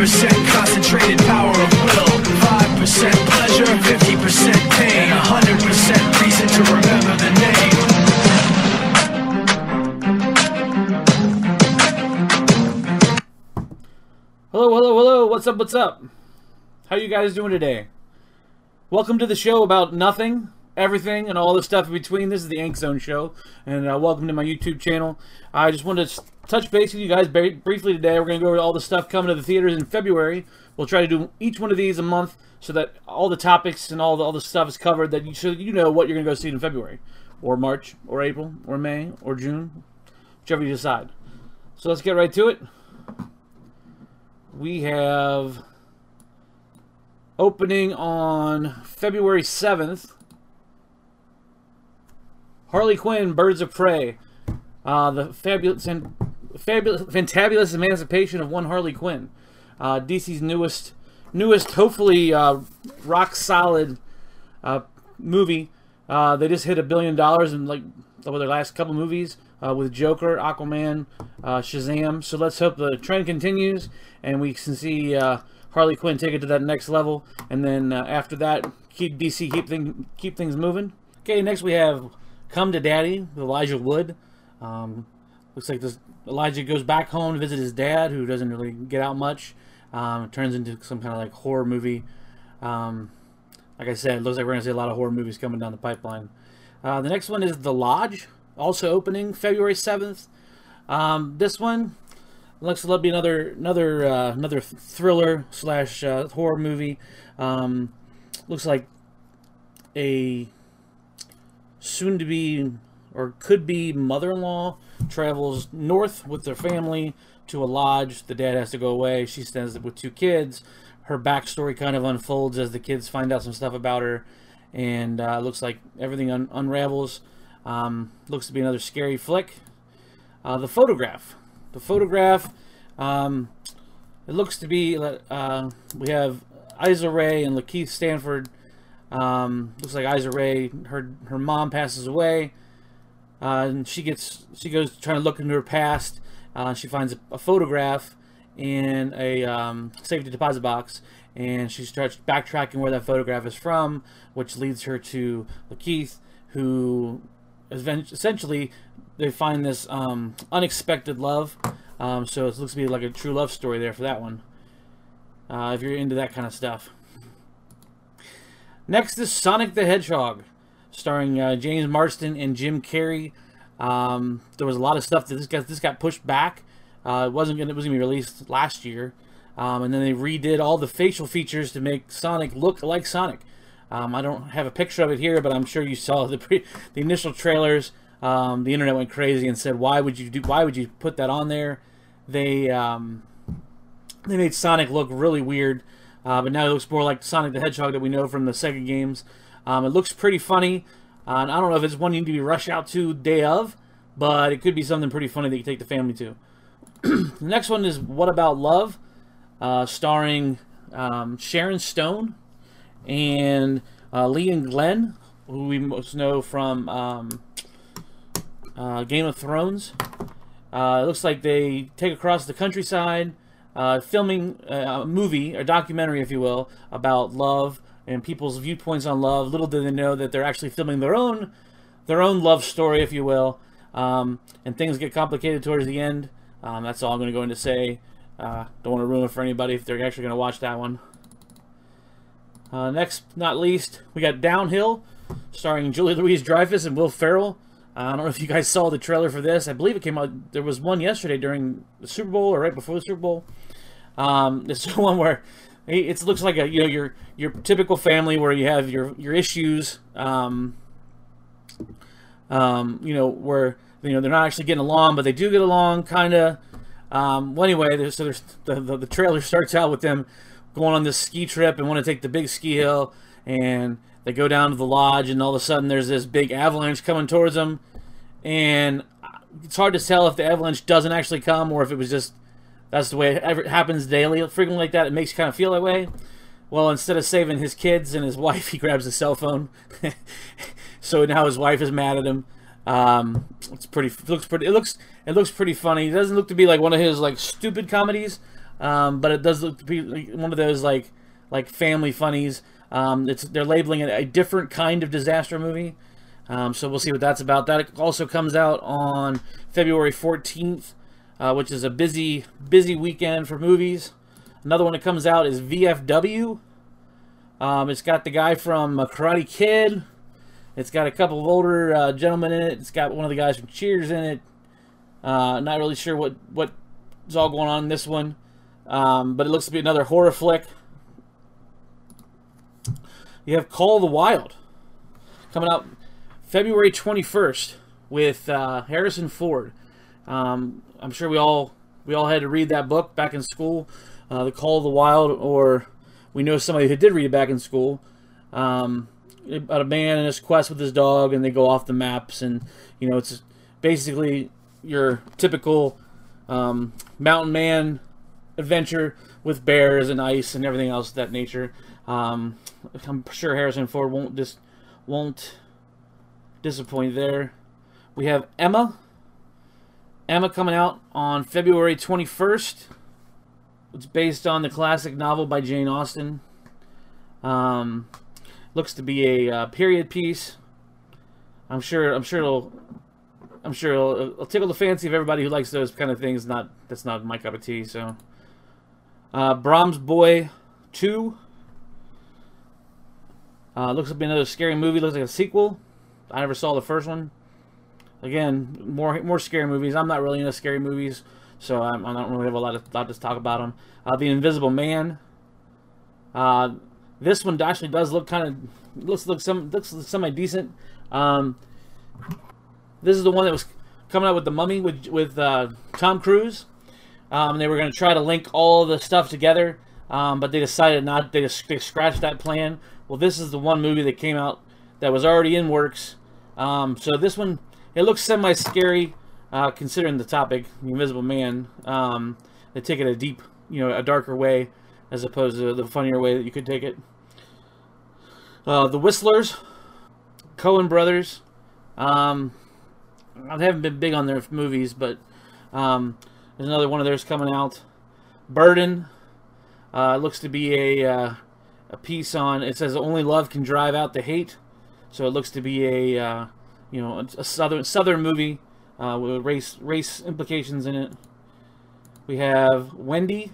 15% concentrated power of will, 5% pleasure, 50% pain, 100% reason to remember the name. Hello, hello, hello. What's up? What's up? How you guys doing today? Welcome to the show about nothing, everything, and all the stuff in between. This is the Ink Zone show, and uh, welcome to my YouTube channel. I just wanted to touch base with you guys very briefly today. We're going to go over all the stuff coming to the theaters in February. We'll try to do each one of these a month so that all the topics and all the all the stuff is covered. That you so you know what you're going to go see in February, or March, or April, or May, or June, whichever you decide. So let's get right to it we have opening on February 7th Harley Quinn Birds of Prey. Uh, the fabulous and fabulous fantabulous emancipation of one Harley Quinn. Uh, DC's newest newest hopefully uh, rock solid uh, movie. Uh, they just hit a billion dollars in like their last couple movies uh, with Joker, Aquaman, uh, Shazam. So let's hope the trend continues and we can see Harley Quinn take it to that next level. And then after that, keep DC keep things keep things moving. Okay, next we have Come to Daddy Elijah Wood. Um, looks like this Elijah goes back home to visit his dad, who doesn't really get out much. Um, it turns into some kind of like horror movie. Um, like I said, looks like we're gonna see a lot of horror movies coming down the pipeline. Uh, the next one is The Lodge also opening February 7th. Um, this one looks to be another another uh, another thriller slash uh, horror movie. Um, looks like a soon to be or could be mother-in-law travels north with their family to a lodge. The dad has to go away. She stands up with two kids. Her backstory kind of unfolds as the kids find out some stuff about her, and uh, looks like everything un- unravels. Um, looks to be another scary flick. Uh, the photograph. The photograph. Um, it looks to be. Uh, we have Issa Rae and LaKeith Stanfield. Um, looks like Issa Rae. Her her mom passes away. Uh, and she gets she goes trying to look into her past. Uh, she finds a, a, photograph in a um, safety deposit box, and she starts backtracking where that photograph is from, which leads her to Lakeith, who essentially they find this um, unexpected love. Um, so it looks to be like a true love story there for that one. Uh, if you're into that kind of stuff. Next is Sonic the Hedgehog, starring uh, James Marsden and Jim Carrey. Um, there was a lot of stuff that this got this got pushed back. Uh, it wasn't gonna it was gonna be released last year, um, and then they redid all the facial features to make Sonic look like Sonic. Um, I don't have a picture of it here, but I'm sure you saw the pre- the initial trailers. Um, the internet went crazy and said, "Why would you do? Why would you put that on there?" They um, they made Sonic look really weird, uh, but now it looks more like Sonic the Hedgehog that we know from the Sega games. Um, it looks pretty funny. Uh, and I don't know if it's one you need to be rush out to day of, but it could be something pretty funny that you take the family to. the next one is What About Love, uh, starring um, Sharon Stone and uh, Iain Glen, who we most know from um, uh, Game of Thrones. Uh, it looks like they take across the countryside, uh, filming uh, a movie, a documentary, if you will, about love and people's viewpoints on love. Little do they know that they're actually filming their own, their own love story, if you will. Um, and things get complicated towards the end. Um, that's all I'm going to go into say. Uh, don't want to ruin it for anybody if they're actually going to watch that one. Uh, next, not least, we got Downhill, starring Julia Louis-Dreyfus and Will Ferrell. Uh, I don't know if you guys saw the trailer for this. I believe it came out. There was one yesterday during the Super Bowl or right before the Super Bowl. Um, this is the one where it looks like a you know your your typical family where you have your your issues. Um, um, you know where you know they're not actually getting along, but they do get along, kind of. Um, well, anyway, there's, so there's the, the the trailer starts out with them going on this ski trip and want to take the big ski hill, and they go down to the lodge, and all of a sudden there's this big avalanche coming towards them, and it's hard to tell if the avalanche doesn't actually come or if it was just that's the way it ever happens daily, frequently like that. It makes you kind of feel that way. Well, instead of saving his kids and his wife, he grabs a cell phone. so now his wife is mad at him. Um, it's pretty. It looks pretty. It looks. It looks pretty funny. It doesn't look to be like one of his like stupid comedies, um, but it does look to be one of those like like family funnies. Um, it's they're labeling it a different kind of disaster movie. Um, so we'll see what that's about. That also comes out on February 14th, uh, which is a busy busy weekend for movies. Another one that comes out is VFW. Um, it's got the guy from uh, Karate Kid. It's got a couple of older uh, gentlemen in it. It's got one of the guys from Cheers in it. Uh, not really sure what what's all going on in this one, um, but it looks to be another horror flick. You have Call of the Wild coming out February 21st with uh, Harrison Ford. Um, I'm sure we all we all had to read that book back in school, uh, The Call of the Wild, or we know somebody who did read it back in school. Um, about a man and his quest with his dog, and they go off the maps, and you know it's basically your typical um, mountain man adventure with bears and ice and everything else of that nature. Um, I'm sure Harrison Ford won't dis- won't disappoint there. We have Emma. Emma coming out on February 21st. It's based on the classic novel by Jane Austen. Um, looks to be a uh, period piece. I'm sure. I'm sure it'll. I'm sure it'll, it'll, tickle the fancy of everybody who likes those kind of things. Not that's not my cup of tea. So, uh, Brahms Boy Two. Uh, looks be another scary movie. Looks like a sequel. I never saw the first one. Again, more more scary movies. I'm not really into scary movies, so I'm, I don't really have a lot of lot to talk about them. Uh, the Invisible Man. Uh, this one actually does look kind of looks look some looks semi decent. Um, this is the one that was coming out with the Mummy with with uh, Tom Cruise. Um, they were going to try to link all the stuff together, um, but they decided not. They just they scratched that plan. Well, this is the one movie that came out that was already in works. Um, so this one it looks semi scary uh, considering the topic, the Invisible Man. Um, they take it a deep, you know, a darker way as opposed to the funnier way that you could take it. Uh, the Whistlers, Coen Brothers. Um, I haven't been big on their movies, but um, there's another one of theirs coming out. Burden uh, looks to be a uh, a piece on. It says only love can drive out the hate, so it looks to be a uh, you know a southern southern movie uh, with race race implications in it. We have Wendy,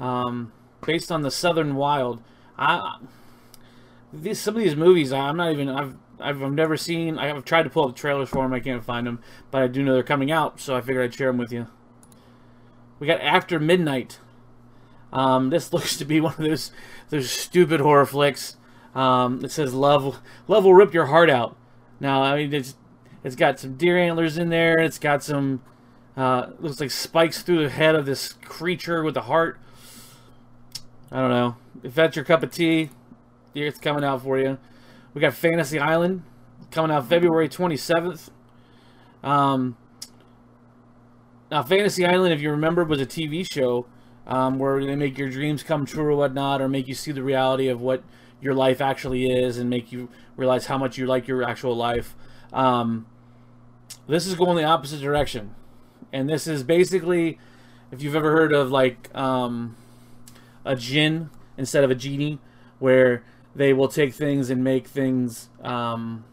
um, based on the Southern Wild. I these some of these movies I'm not even I've I've, I've never seen. I've tried to pull up the trailers for them. I can't find them, but I do know they're coming out, so I figured I'd share them with you. We got After Midnight. Um, this looks to be one of those those stupid horror flicks. Um, it says love love will rip your heart out. Now I mean it's it's got some deer antlers in there. It's got some uh, looks like spikes through the head of this creature with a heart. I don't know if that's your cup of tea. It's coming out for you. We got Fantasy Island coming out February 27th. Um, now, Fantasy Island, if you remember, was a TV show um, where they make your dreams come true or whatnot, or make you see the reality of what your life actually is and make you realize how much you like your actual life. Um, this is going the opposite direction. And this is basically, if you've ever heard of like um, a jinn instead of a genie, where they will take things and make things um,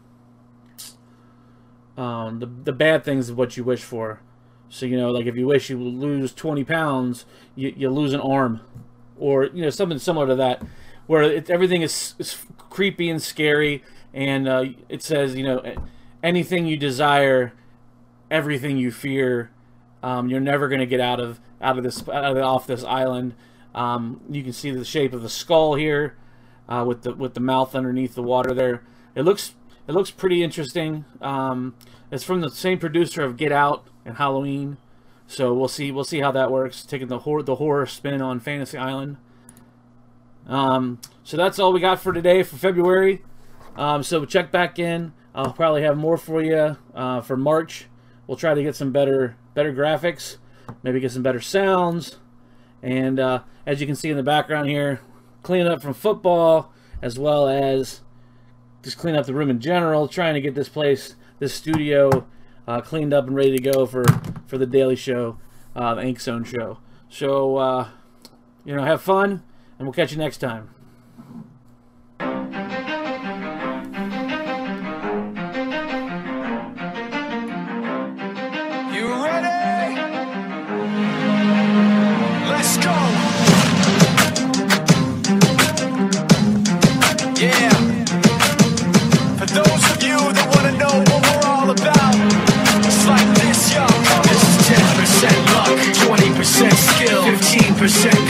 um, the the bad things of what you wish for. So you know, like if you wish you lose twenty pounds, you, you lose an arm, or you know something similar to that, where it, everything is, is creepy and scary, and uh, it says you know anything you desire, everything you fear, um, you're never going to get out of out of this out of, off this island. Um, you can see the shape of the skull here uh, with the with the mouth underneath the water there. It looks it looks pretty interesting. Um, it's from the same producer of Get Out and Halloween, so we'll see we'll see how that works. Taking the horror the horror spin on Fantasy Island. Um, so that's all we got for today for February. Um, so check back in. I'll probably have more for you uh, for March. We'll try to get some better better graphics, maybe get some better sounds, and uh, as you can see in the background here, cleaning up from football as well as just clean up the room in general, trying to get this place this studio uh, cleaned up and ready to go for for the Daily Show, uh, the Ink Zone show. So uh, you know, have fun, and we'll catch you next time. You ready? Let's go. Yeah. For those of you that want to know what we're all about, it's like this, yo. This is 10% luck, 20% skill, 15%